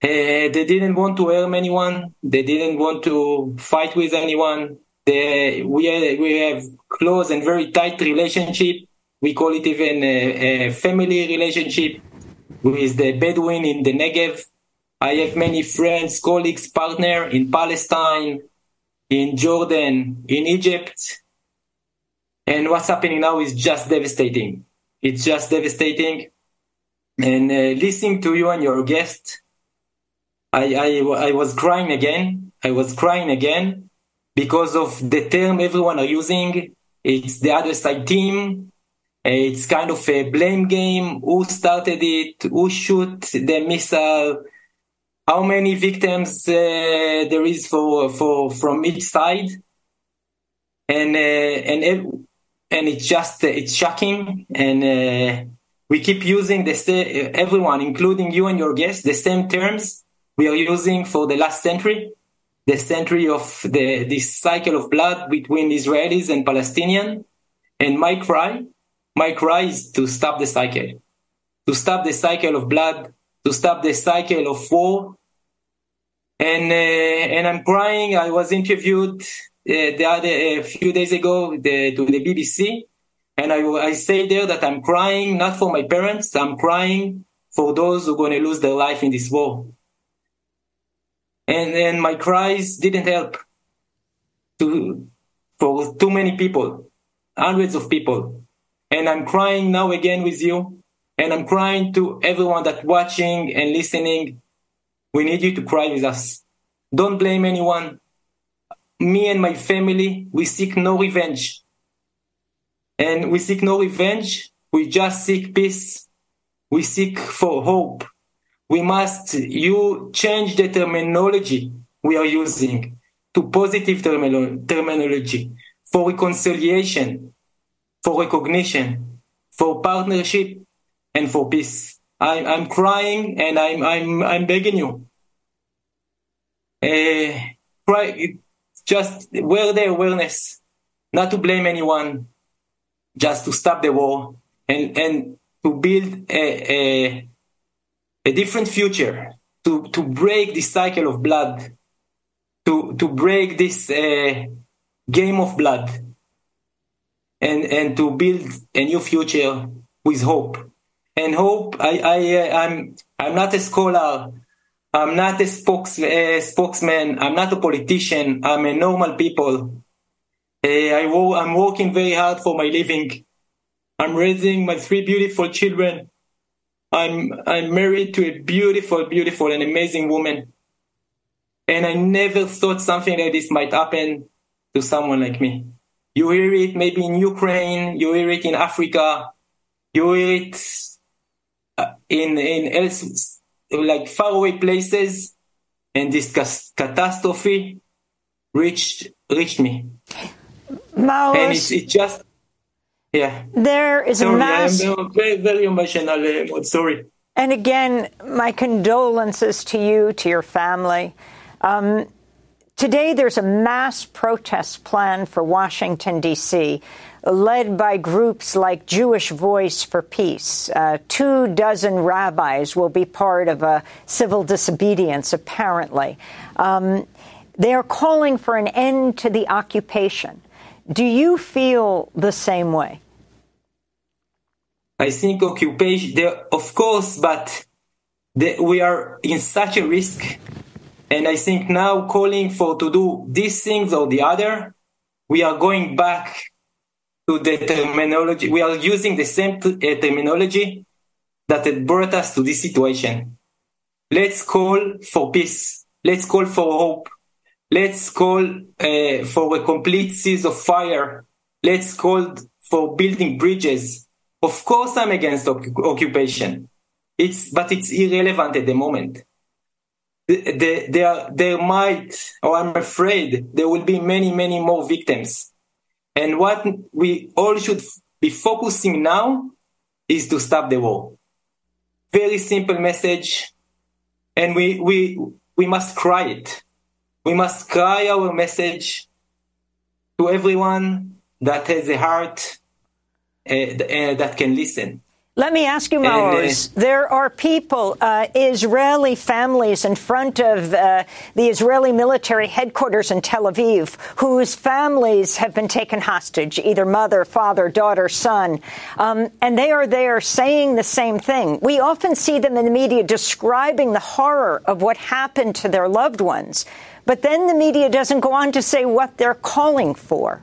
they didn't want to harm anyone. They didn't want to fight with anyone. They, we, have, we have close and very tight relationship. We call it even a, a family relationship with the Bedouin in the Negev. I have many friends, colleagues, partner in Palestine, in Jordan, in Egypt. And what's happening now is just devastating. It's just devastating. And uh, listening to you and your guest, I, I, I was crying again. I was crying again because of the term everyone are using. It's the other side team. It's kind of a blame game. Who started it? Who shoot the missile? How many victims uh, there is for for from each side, and uh, and and it's just it's shocking, and uh, we keep using the everyone, including you and your guests, the same terms we are using for the last century, the century of the this cycle of blood between Israelis and Palestinians, and my cry, my cry is to stop the cycle, to stop the cycle of blood to stop the cycle of war. And uh, and I'm crying. I was interviewed uh, the other a few days ago the, to the BBC, and I I say there that I'm crying not for my parents. I'm crying for those who are going to lose their life in this war. And and my cries didn't help to for too many people, hundreds of people. And I'm crying now again with you and I'm crying to everyone that watching and listening. We need you to cry with us. Don't blame anyone. Me and my family, we seek no revenge. And we seek no revenge. We just seek peace. We seek for hope. We must you change the terminology we are using to positive terminology for reconciliation, for recognition, for partnership, and for peace. I, I'm crying and I'm, I'm, I'm begging you. Uh, cry, just wear the awareness, not to blame anyone, just to stop the war and, and to build a, a, a different future, to, to break the cycle of blood. to to break this uh, game of blood and and to build a new future with hope. And hope, I I uh, I'm I'm not a scholar. I'm not a spokes, uh, spokesman. I'm not a politician. I'm a normal people. Uh, I wo- I'm working very hard for my living. I'm raising my three beautiful children. I'm I'm married to a beautiful, beautiful, and amazing woman. And I never thought something like this might happen to someone like me. You hear it maybe in Ukraine, you hear it in Africa, you hear it in in else, like faraway places, and this catastrophe reached reached me. Maoz, and it's, it's just yeah. There is sorry, a mass. I'm very very emotional. Uh, sorry. And again, my condolences to you, to your family. Um, today, there's a mass protest plan for Washington, D.C., led by groups like Jewish Voice for Peace. Uh, two dozen rabbis will be part of a civil disobedience, apparently. Um, they are calling for an end to the occupation. Do you feel the same way? I think occupation, of course, but the, we are in such a risk. And I think now calling for to do these things or the other, we are going back to the terminology. We are using the same uh, terminology that brought us to this situation. Let's call for peace. Let's call for hope. Let's call uh, for a complete cease of fire. Let's call for building bridges. Of course, I'm against occupation. It's, but it's irrelevant at the moment. The, the, there, there might, or I'm afraid, there will be many, many more victims. And what we all should be focusing now is to stop the war. Very simple message. And we, we, we must cry it. We must cry our message to everyone that has a heart uh, uh, that can listen. Let me ask you, Maoz. Uh, there are people, uh, Israeli families in front of uh, the Israeli military headquarters in Tel Aviv, whose families have been taken hostage, either mother, father, daughter, son. Um, and they are there saying the same thing. We often see them in the media describing the horror of what happened to their loved ones. But then the media doesn't go on to say what they're calling for.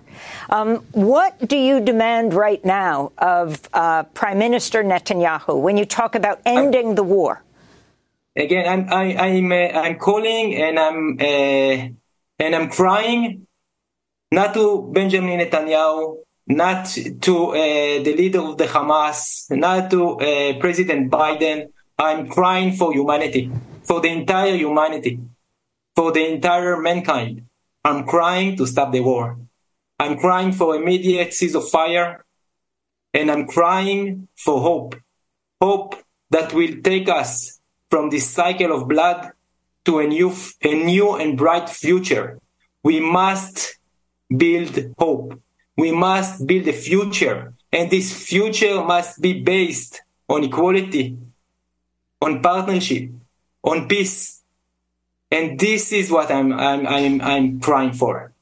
Um, what do you demand right now of uh, Prime Minister Netanyahu when you talk about ending the war? Again, I'm I, am i I'm, uh, I'm calling and I'm uh, and I'm crying not to Benjamin Netanyahu, not to uh, the leader of the Hamas, not to uh, President Biden. I'm crying for humanity, for the entire humanity for the entire mankind. I'm crying to stop the war. I'm crying for immediate cease of fire. And I'm crying for hope. Hope that will take us from this cycle of blood to a new, a new and bright future. We must build hope. We must build a future. And this future must be based on equality, on partnership, on peace, and this is what I'm, I'm, I'm, I'm crying for.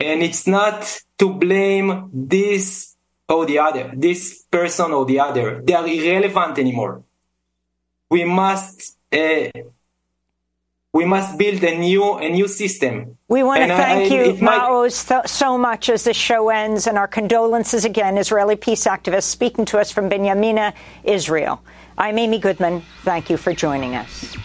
And it's not to blame this or the other, this person or the other. They are irrelevant anymore. We must, uh, we must build a new a new system. We want to thank I, you, might... so much as the show ends, and our condolences again, Israeli peace activists speaking to us from Binyamina, Israel. I'm Amy Goodman. Thank you for joining us.